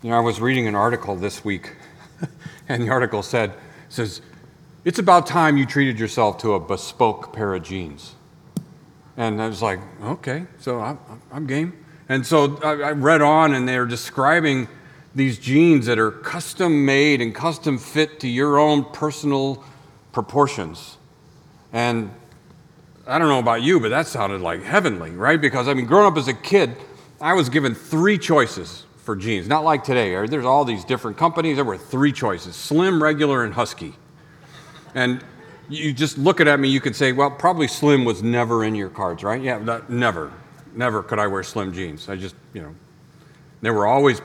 You know, I was reading an article this week, and the article said, says, it's about time you treated yourself to a bespoke pair of jeans. And I was like, okay, so I'm, I'm game. And so I, I read on, and they're describing these jeans that are custom made and custom fit to your own personal proportions. And I don't know about you, but that sounded like heavenly, right? Because I mean, growing up as a kid, I was given three choices for jeans. Not like today. There's all these different companies. There were three choices slim, regular, and husky. And you just looking at me, you could say, well, probably slim was never in your cards, right? Yeah, that, never. Never could I wear slim jeans. I just, you know, there were always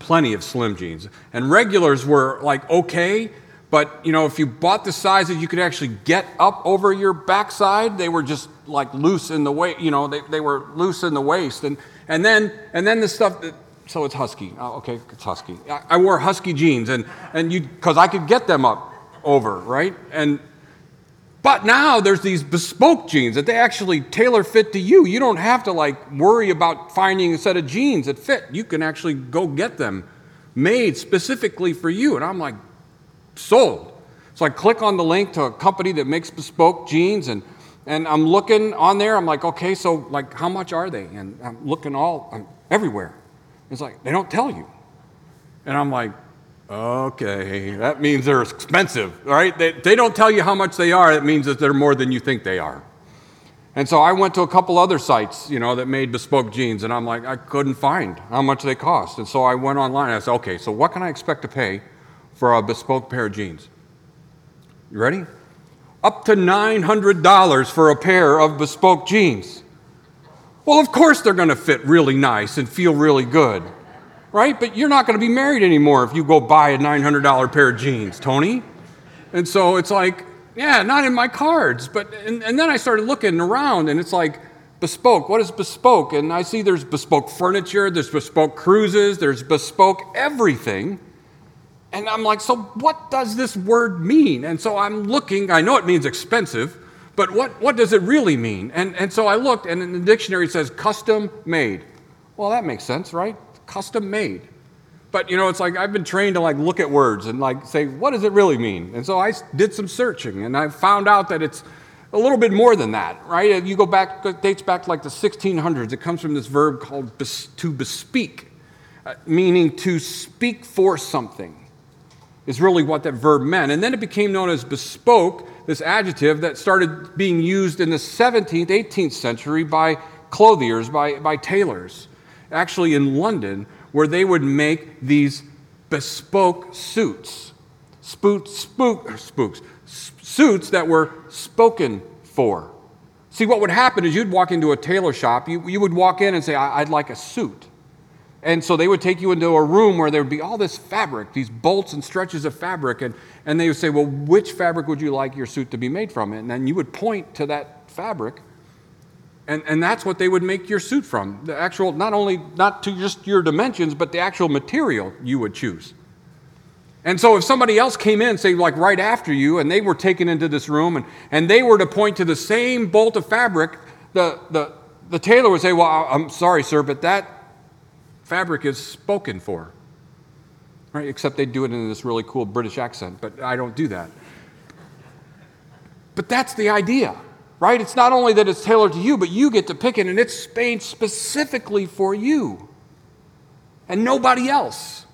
plenty of slim jeans. And regulars were like okay, but you know, if you bought the size that you could actually get up over your backside, they were just like loose in the waist, you know, they, they were loose in the waist. And, and then and then the stuff that so it's husky. Oh, okay, it's husky. I, I wore husky jeans, and and you because I could get them up over right, and but now there's these bespoke jeans that they actually tailor fit to you. You don't have to like worry about finding a set of jeans that fit. You can actually go get them made specifically for you. And I'm like, sold. So I click on the link to a company that makes bespoke jeans and and I'm looking on there. I'm like, okay, so like how much are they? And I'm looking all I'm everywhere. It's like, they don't tell you. And I'm like, okay, that means they're expensive, right? They, they don't tell you how much they are. It means that they're more than you think they are. And so I went to a couple other sites, you know, that made bespoke jeans, and I'm like, I couldn't find how much they cost. And so I went online and I said, okay, so what can I expect to pay for a bespoke pair of jeans? You ready? Up to $900 for a pair of bespoke jeans. Well, of course they're going to fit really nice and feel really good, right? But you're not going to be married anymore if you go buy a $900 pair of jeans, Tony. And so it's like, yeah, not in my cards. But and, and then I started looking around, and it's like bespoke. What is bespoke? And I see there's bespoke furniture, there's bespoke cruises, there's bespoke everything. And I'm like, so what does this word mean? And so I'm looking. I know it means expensive. But what, what does it really mean? And, and so I looked, and in the dictionary it says custom made. Well, that makes sense, right? Custom made. But you know, it's like I've been trained to like look at words and like say, what does it really mean? And so I did some searching, and I found out that it's a little bit more than that, right? You go back, it dates back to like the 1600s. It comes from this verb called bes, to bespeak, uh, meaning to speak for something is really what that verb meant. And then it became known as bespoke, this adjective that started being used in the 17th, 18th century by clothiers, by, by tailors, actually in London, where they would make these bespoke suits. Spook, spook, spooks, suits that were spoken for. See, what would happen is you'd walk into a tailor shop, you, you would walk in and say, I'd like a suit. And so they would take you into a room where there would be all this fabric, these bolts and stretches of fabric, and, and they would say, Well, which fabric would you like your suit to be made from? And then you would point to that fabric, and, and that's what they would make your suit from. The actual, not only not to just your dimensions, but the actual material you would choose. And so if somebody else came in, say like right after you, and they were taken into this room and, and they were to point to the same bolt of fabric, the, the, the tailor would say, Well, I'm sorry, sir, but that fabric is spoken for. Right? Except they do it in this really cool British accent, but I don't do that. But that's the idea, right? It's not only that it's tailored to you, but you get to pick it, and it's made specifically for you and nobody else.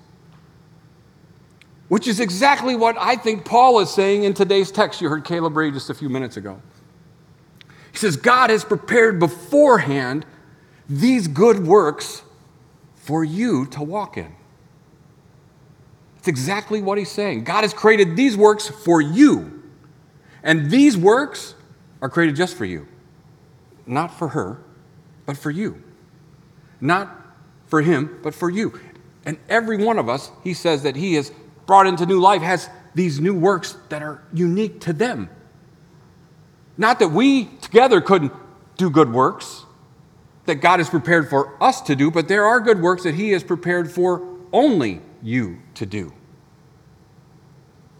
Which is exactly what I think Paul is saying in today's text. You heard Caleb read just a few minutes ago. He says, God has prepared beforehand these good works for you to walk in. It's exactly what he's saying. God has created these works for you. And these works are created just for you. Not for her, but for you. Not for him, but for you. And every one of us, he says that he has brought into new life, has these new works that are unique to them. Not that we together couldn't do good works, that God has prepared for us to do, but there are good works that He has prepared for only you to do.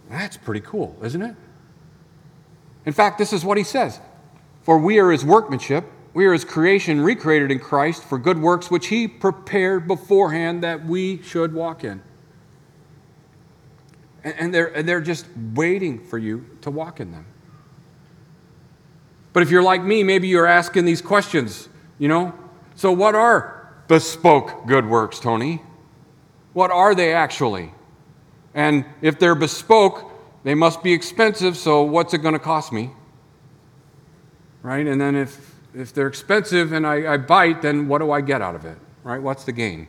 That's pretty cool, isn't it? In fact, this is what He says For we are His workmanship, We are his creation, recreated in Christ for good works which he prepared beforehand that we should walk in. And they're, and they're just waiting for you to walk in them. But if you're like me, maybe you're asking these questions, you know? So, what are bespoke good works, Tony? What are they actually? And if they're bespoke, they must be expensive, so what's it going to cost me? Right? And then if, if they're expensive and I, I bite, then what do I get out of it? Right? What's the gain?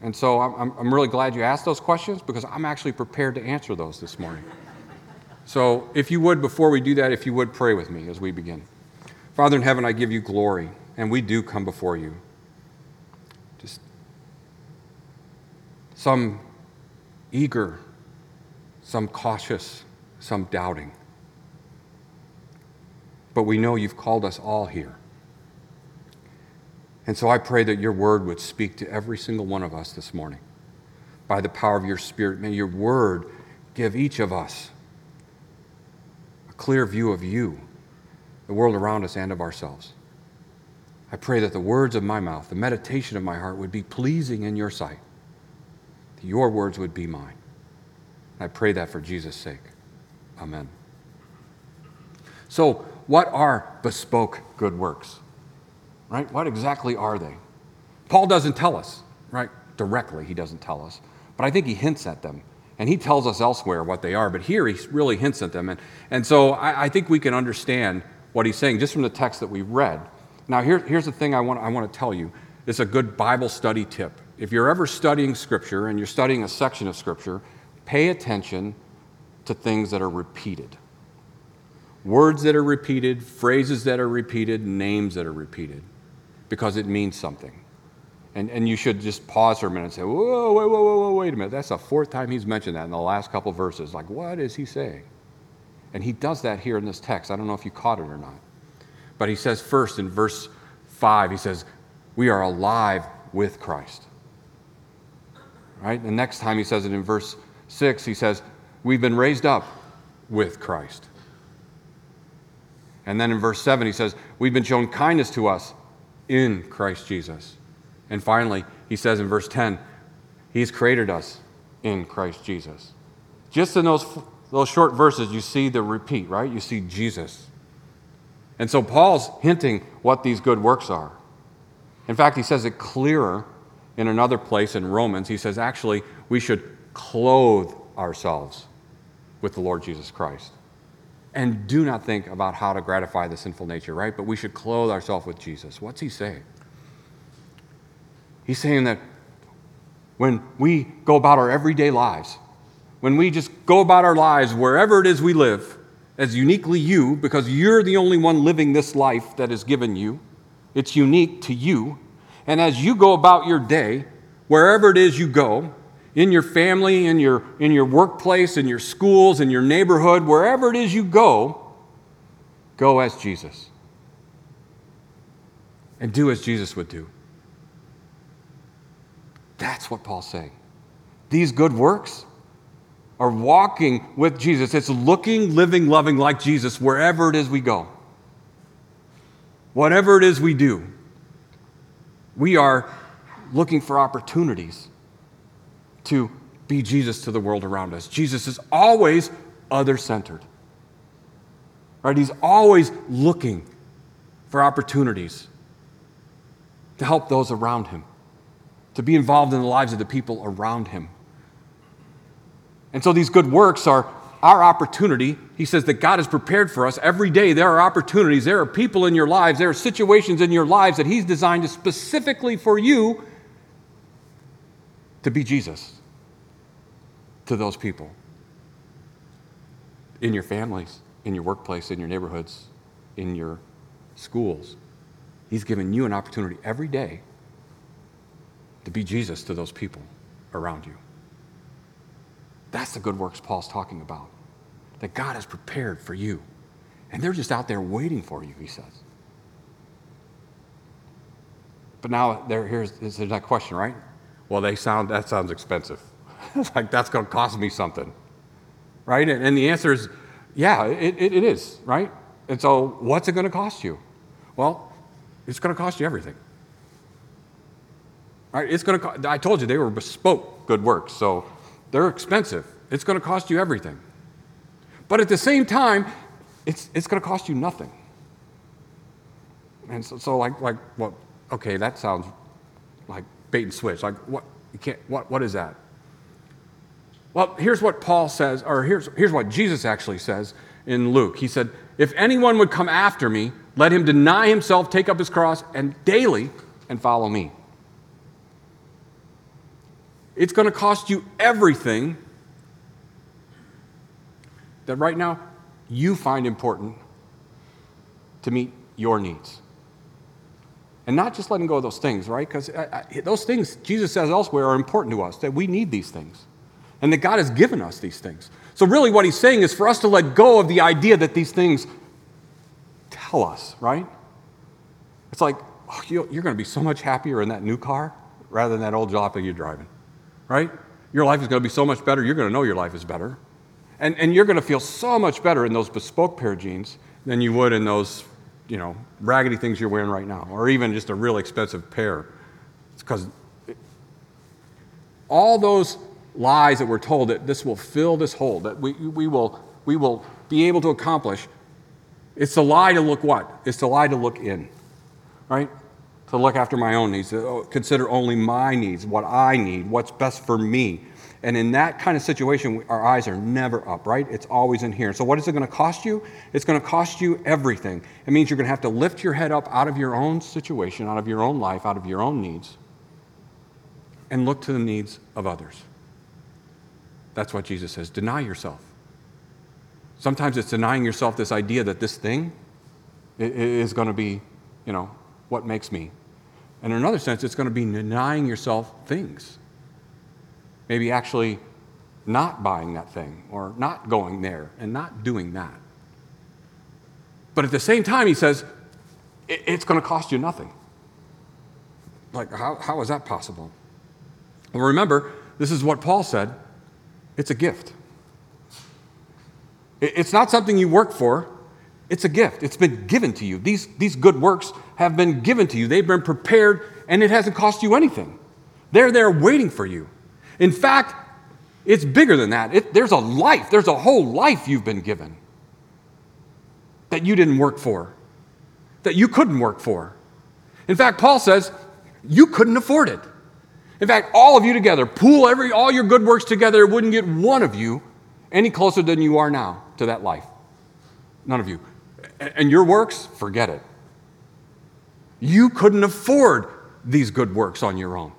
And so I'm, I'm really glad you asked those questions because I'm actually prepared to answer those this morning. So, if you would, before we do that, if you would pray with me as we begin. Father in heaven, I give you glory, and we do come before you. Just some eager, some cautious, some doubting. But we know you've called us all here. And so I pray that your word would speak to every single one of us this morning. By the power of your Spirit, may your word give each of us a clear view of you, the world around us, and of ourselves. I pray that the words of my mouth, the meditation of my heart would be pleasing in your sight, that your words would be mine. I pray that for Jesus' sake. Amen. So, what are bespoke good works? right? What exactly are they? Paul doesn't tell us, right? Directly, he doesn't tell us. But I think he hints at them. And he tells us elsewhere what they are, but here he really hints at them. And, and so I, I think we can understand what he's saying just from the text that we've read. Now, here, here's the thing I want, I want to tell you it's a good Bible study tip. If you're ever studying Scripture and you're studying a section of Scripture, pay attention to things that are repeated words that are repeated, phrases that are repeated, names that are repeated because it means something. And, and you should just pause for a minute and say, whoa, whoa, whoa, whoa, wait a minute. That's the fourth time he's mentioned that in the last couple verses. Like, what is he saying? And he does that here in this text. I don't know if you caught it or not. But he says first in verse 5, he says, We are alive with Christ. Right? The next time he says it in verse 6, he says, We've been raised up with Christ. And then in verse 7, he says, We've been shown kindness to us in Christ Jesus. And finally, he says in verse 10, He's created us in Christ Jesus. Just in those, those short verses, you see the repeat, right? You see Jesus. And so Paul's hinting what these good works are. In fact, he says it clearer in another place in Romans. He says, actually, we should clothe ourselves with the Lord Jesus Christ. And do not think about how to gratify the sinful nature, right? But we should clothe ourselves with Jesus. What's he saying? He's saying that when we go about our everyday lives, when we just go about our lives wherever it is we live, as uniquely you, because you're the only one living this life that is given you, it's unique to you. And as you go about your day, wherever it is you go, in your family, in your, in your workplace, in your schools, in your neighborhood, wherever it is you go, go as Jesus. And do as Jesus would do. That's what Paul's saying. These good works are walking with Jesus. It's looking, living, loving like Jesus wherever it is we go. Whatever it is we do, we are looking for opportunities to be Jesus to the world around us. Jesus is always other centered. Right? He's always looking for opportunities to help those around him, to be involved in the lives of the people around him. And so these good works are our opportunity. He says that God has prepared for us every day. There are opportunities, there are people in your lives, there are situations in your lives that He's designed specifically for you to be Jesus to those people in your families, in your workplace, in your neighborhoods, in your schools. He's given you an opportunity every day to be Jesus to those people around you. That's the good works Paul's talking about, that God has prepared for you. And they're just out there waiting for you, he says. But now there, here's, that question, right? Well, they sound, that sounds expensive. it's like, that's going to cost me something. Right? And, and the answer is, yeah, it, it, it is, right? And so, what's it going to cost you? Well, it's going to cost you everything. Right? It's going to. I told you they were bespoke good works, so they're expensive. It's going to cost you everything. But at the same time, it's, it's going to cost you nothing. And so, so like, like, well, okay, that sounds like bait and switch. Like, what, you can't, what, what is that? Well, here's what Paul says, or here's, here's what Jesus actually says in Luke. He said, If anyone would come after me, let him deny himself, take up his cross, and daily and follow me. It's going to cost you everything that right now you find important to meet your needs. And not just letting go of those things, right? Because uh, uh, those things, Jesus says elsewhere, are important to us, that we need these things. And that God has given us these things. So, really, what he's saying is for us to let go of the idea that these things tell us, right? It's like, oh, you're going to be so much happier in that new car rather than that old jalopy you're driving, right? Your life is going to be so much better. You're going to know your life is better. And, and you're going to feel so much better in those bespoke pair of jeans than you would in those, you know, raggedy things you're wearing right now, or even just a real expensive pair. It's because all those lies that we're told that this will fill this hole, that we, we, will, we will be able to accomplish, it's the lie to look what? It's the lie to look in, right? To look after my own needs, to oh, consider only my needs, what I need, what's best for me. And in that kind of situation, our eyes are never up, right? It's always in here. So, what is it going to cost you? It's going to cost you everything. It means you're going to have to lift your head up out of your own situation, out of your own life, out of your own needs, and look to the needs of others. That's what Jesus says. Deny yourself. Sometimes it's denying yourself this idea that this thing is going to be, you know, what makes me. And in another sense, it's going to be denying yourself things maybe actually not buying that thing or not going there and not doing that. But at the same time, he says, it's going to cost you nothing. Like, how, how is that possible? Well, remember, this is what Paul said it's a gift. It's not something you work for, it's a gift. It's been given to you. These, these good works have been given to you, they've been prepared, and it hasn't cost you anything. They're there waiting for you. In fact, it's bigger than that. It, there's a life, there's a whole life you've been given that you didn't work for, that you couldn't work for. In fact, Paul says you couldn't afford it. In fact, all of you together, pool every, all your good works together, it wouldn't get one of you any closer than you are now to that life. None of you. And your works, forget it. You couldn't afford these good works on your own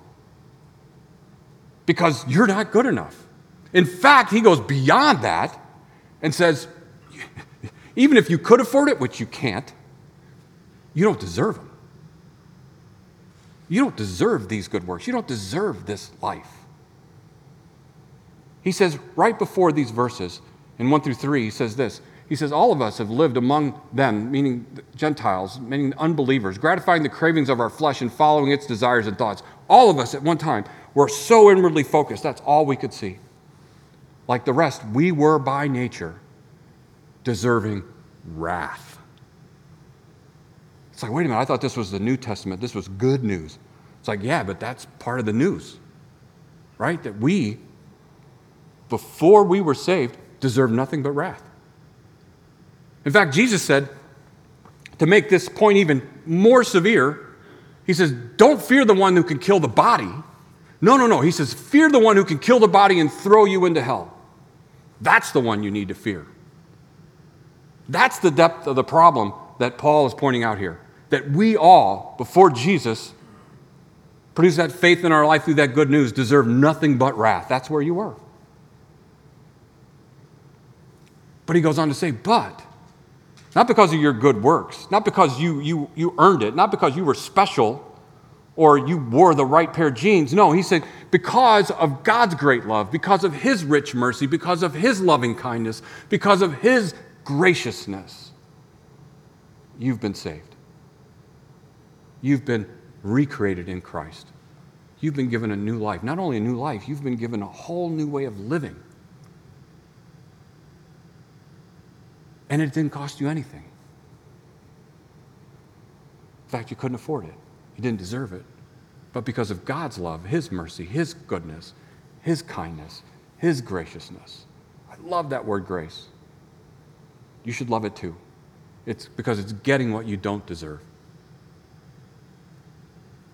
because you're not good enough. In fact, he goes beyond that and says, even if you could afford it, which you can't, you don't deserve them. You don't deserve these good works. You don't deserve this life. He says, right before these verses, in 1 through 3, he says this. He says, All of us have lived among them, meaning Gentiles, meaning unbelievers, gratifying the cravings of our flesh and following its desires and thoughts. All of us at one time were so inwardly focused, that's all we could see. Like the rest, we were by nature deserving wrath. It's like, wait a minute, I thought this was the New Testament. This was good news. It's like, yeah, but that's part of the news, right? That we, before we were saved, deserved nothing but wrath. In fact, Jesus said, to make this point even more severe, he says, Don't fear the one who can kill the body, no, no, no. He says, Fear the one who can kill the body and throw you into hell. That's the one you need to fear. That's the depth of the problem that Paul is pointing out here. That we all, before Jesus, produce that faith in our life through that good news, deserve nothing but wrath. That's where you were. But he goes on to say, but not because of your good works, not because you, you, you earned it, not because you were special, or you wore the right pair of jeans. No, he said, because of God's great love, because of his rich mercy, because of his loving kindness, because of his graciousness, you've been saved. You've been recreated in Christ. You've been given a new life. Not only a new life, you've been given a whole new way of living. And it didn't cost you anything. In fact, you couldn't afford it. You didn't deserve it. But because of God's love, His mercy, His goodness, His kindness, His graciousness. I love that word grace. You should love it too. It's because it's getting what you don't deserve.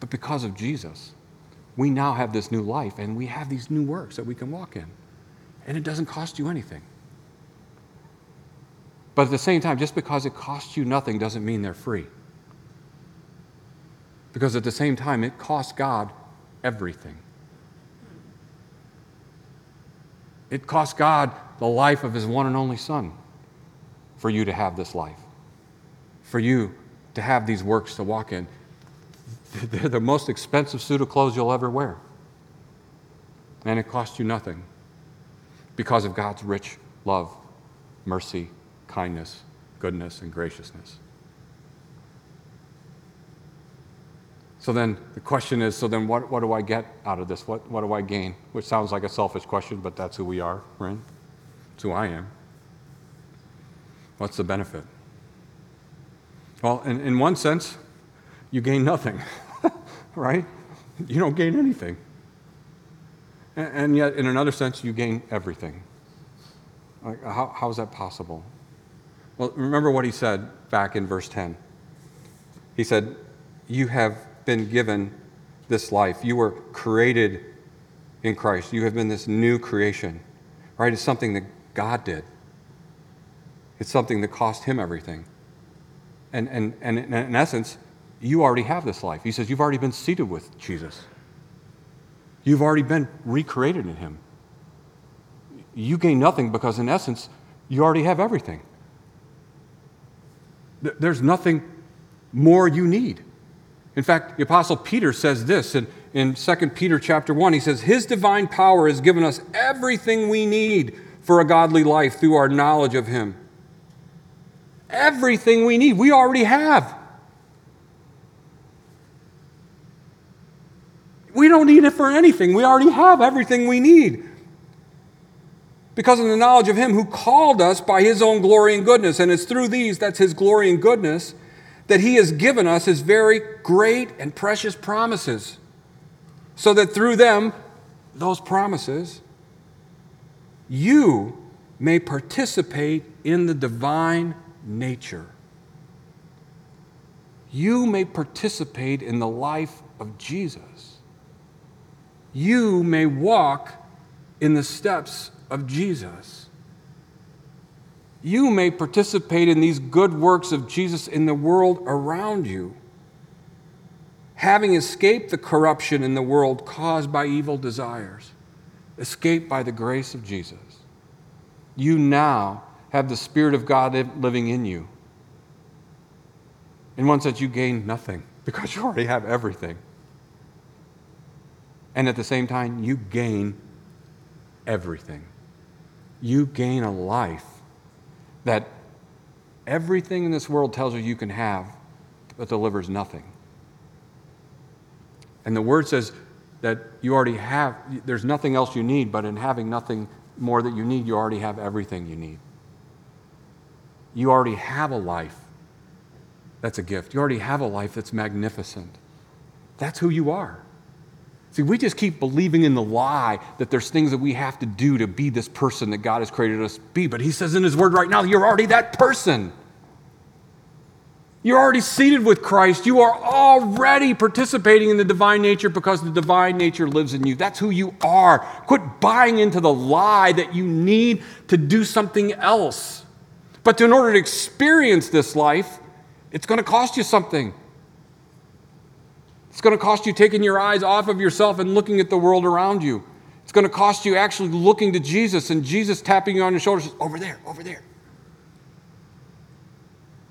But because of Jesus, we now have this new life and we have these new works that we can walk in. And it doesn't cost you anything. But at the same time, just because it costs you nothing doesn't mean they're free. Because at the same time, it costs God everything. It cost God the life of his one and only Son for you to have this life, for you to have these works to walk in. They're the most expensive suit of clothes you'll ever wear. And it costs you nothing because of God's rich love, mercy, kindness, goodness, and graciousness. So then the question is so then what, what do I get out of this? What, what do I gain? Which sounds like a selfish question, but that's who we are, right? That's who I am. What's the benefit? Well, in, in one sense, you gain nothing, right? You don't gain anything. And, and, yet, in another sense, you gain everything. Like, how, how is that possible? Well, remember what he said back in verse 10. He said, You have been given this life. You were created in Christ. You have been this new creation, right? It's something that God did, it's something that cost him everything. And, and, and in essence, you already have this life. He says, You've already been seated with Jesus, you've already been recreated in him. You gain nothing because, in essence, you already have everything. There's nothing more you need. In fact, the Apostle Peter says this in, in 2 Peter chapter 1. He says, His divine power has given us everything we need for a godly life through our knowledge of Him. Everything we need, we already have. We don't need it for anything. We already have everything we need. Because of the knowledge of Him who called us by His own glory and goodness. And it's through these, that's His glory and goodness, that He has given us His very great and precious promises. So that through them, those promises, you may participate in the divine nature. You may participate in the life of Jesus. You may walk in the steps of Jesus. You may participate in these good works of Jesus in the world around you. Having escaped the corruption in the world caused by evil desires, escaped by the grace of Jesus, you now have the Spirit of God living in you. In one sense, you gain nothing because you already have everything. And at the same time, you gain everything. You gain a life that everything in this world tells you you can have, but delivers nothing. And the word says that you already have, there's nothing else you need, but in having nothing more that you need, you already have everything you need. You already have a life that's a gift. You already have a life that's magnificent. That's who you are. See, we just keep believing in the lie that there's things that we have to do to be this person that God has created us to be. But He says in His Word right now, you're already that person. You're already seated with Christ. You are already participating in the divine nature because the divine nature lives in you. That's who you are. Quit buying into the lie that you need to do something else. But in order to experience this life, it's going to cost you something. It's going to cost you taking your eyes off of yourself and looking at the world around you. It's going to cost you actually looking to Jesus and Jesus tapping you on your shoulder says, over there, over there.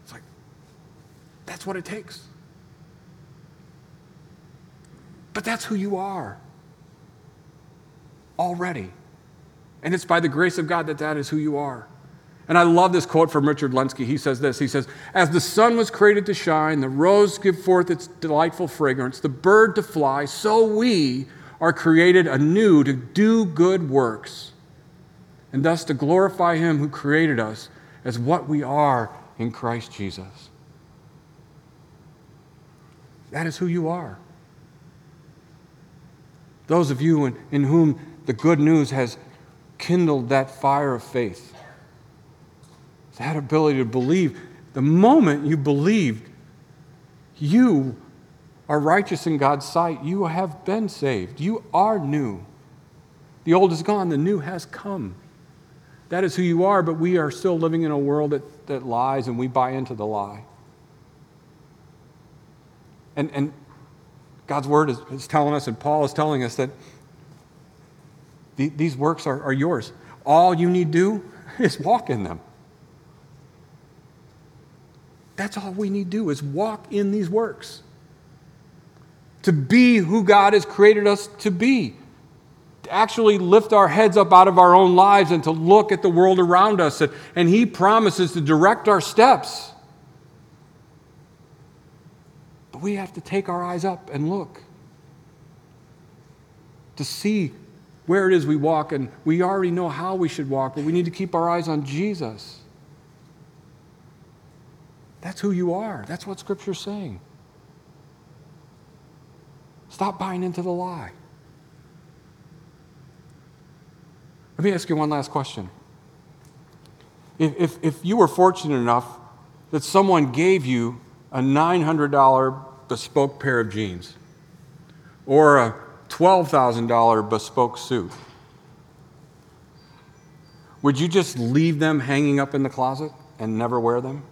It's like, that's what it takes. But that's who you are already. And it's by the grace of God that that is who you are. And I love this quote from Richard Lenski. He says this He says, As the sun was created to shine, the rose give forth its delightful fragrance, the bird to fly, so we are created anew to do good works, and thus to glorify Him who created us as what we are in Christ Jesus. That is who you are. Those of you in, in whom the good news has kindled that fire of faith, that ability to believe. The moment you believed, you are righteous in God's sight. You have been saved. You are new. The old is gone, the new has come. That is who you are, but we are still living in a world that, that lies and we buy into the lie. And, and God's word is, is telling us, and Paul is telling us that the, these works are, are yours. All you need do is walk in them. That's all we need to do is walk in these works. To be who God has created us to be. To actually lift our heads up out of our own lives and to look at the world around us. And, and He promises to direct our steps. But we have to take our eyes up and look to see where it is we walk. And we already know how we should walk, but we need to keep our eyes on Jesus. That's who you are. That's what Scripture's saying. Stop buying into the lie. Let me ask you one last question. If, if, if you were fortunate enough that someone gave you a $900 bespoke pair of jeans or a $12,000 bespoke suit, would you just leave them hanging up in the closet and never wear them?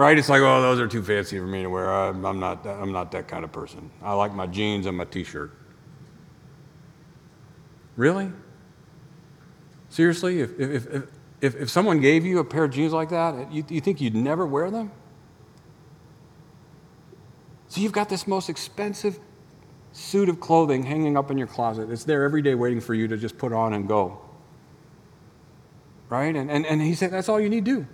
Right? It's like, oh, those are too fancy for me to wear. I'm, I'm not, I'm not that kind of person. I like my jeans and my t shirt. Really? Seriously? If, if, if, if, if someone gave you a pair of jeans like that, you, you think you'd never wear them? So you've got this most expensive suit of clothing hanging up in your closet. It's there every day waiting for you to just put on and go. Right? And, and, and he said, that's all you need to do.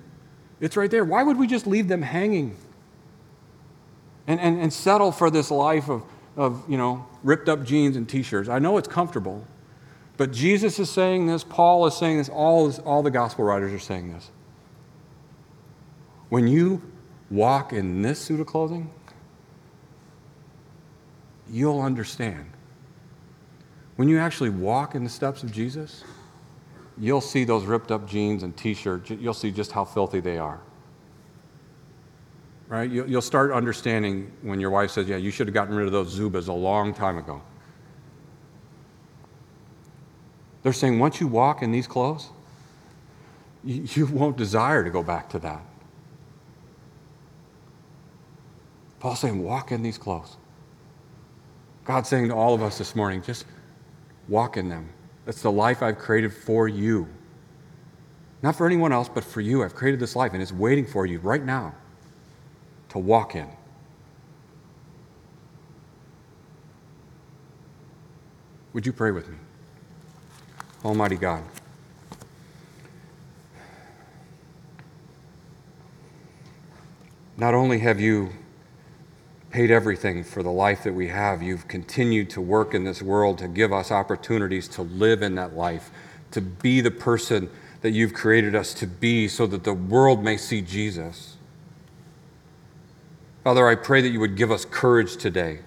It's right there. Why would we just leave them hanging and, and, and settle for this life of, of, you know, ripped up jeans and t shirts? I know it's comfortable, but Jesus is saying this, Paul is saying this, all, all the gospel writers are saying this. When you walk in this suit of clothing, you'll understand. When you actually walk in the steps of Jesus, you'll see those ripped up jeans and t shirts. You'll see just how filthy they are. Right? You'll start understanding when your wife says, Yeah, you should have gotten rid of those Zubaz a long time ago. They're saying once you walk in these clothes, you won't desire to go back to that. Paul's saying, walk in these clothes. God's saying to all of us this morning, just walk in them. That's the life I've created for you. Not for anyone else, but for you. I've created this life, and it's waiting for you right now to walk in. Would you pray with me? Almighty God. Not only have you paid everything for the life that we have. You've continued to work in this world to give us opportunities to live in that life, to be the person that you've created us to be so that the world may see Jesus. Father, I pray that you would give us courage today.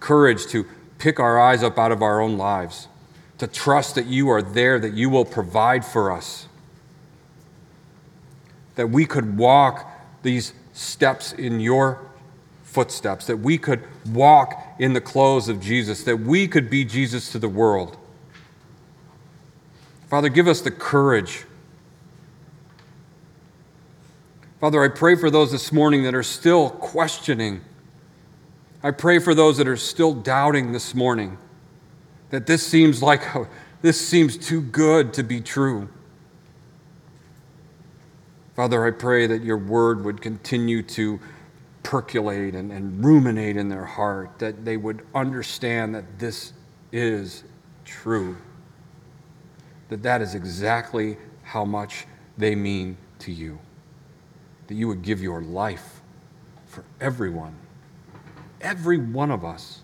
Courage to pick our eyes up out of our own lives, to trust that you are there, that you will provide for us, that we could walk these steps in your footsteps, that we could walk in the clothes of Jesus, that we could be Jesus to the world. Father, give us the courage. Father, I pray for those this morning that are still questioning. I pray for those that are still doubting this morning that this seems like this seems too good to be true. Father, I pray that your word would continue to percolate and, and ruminate in their heart, that they would understand that this is true, that that is exactly how much they mean to you, that you would give your life for everyone, every one of us.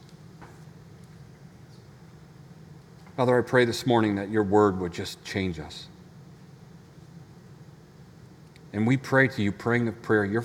Father, I pray this morning that your word would just change us. And we pray to you, praying the prayer, your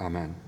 Amen.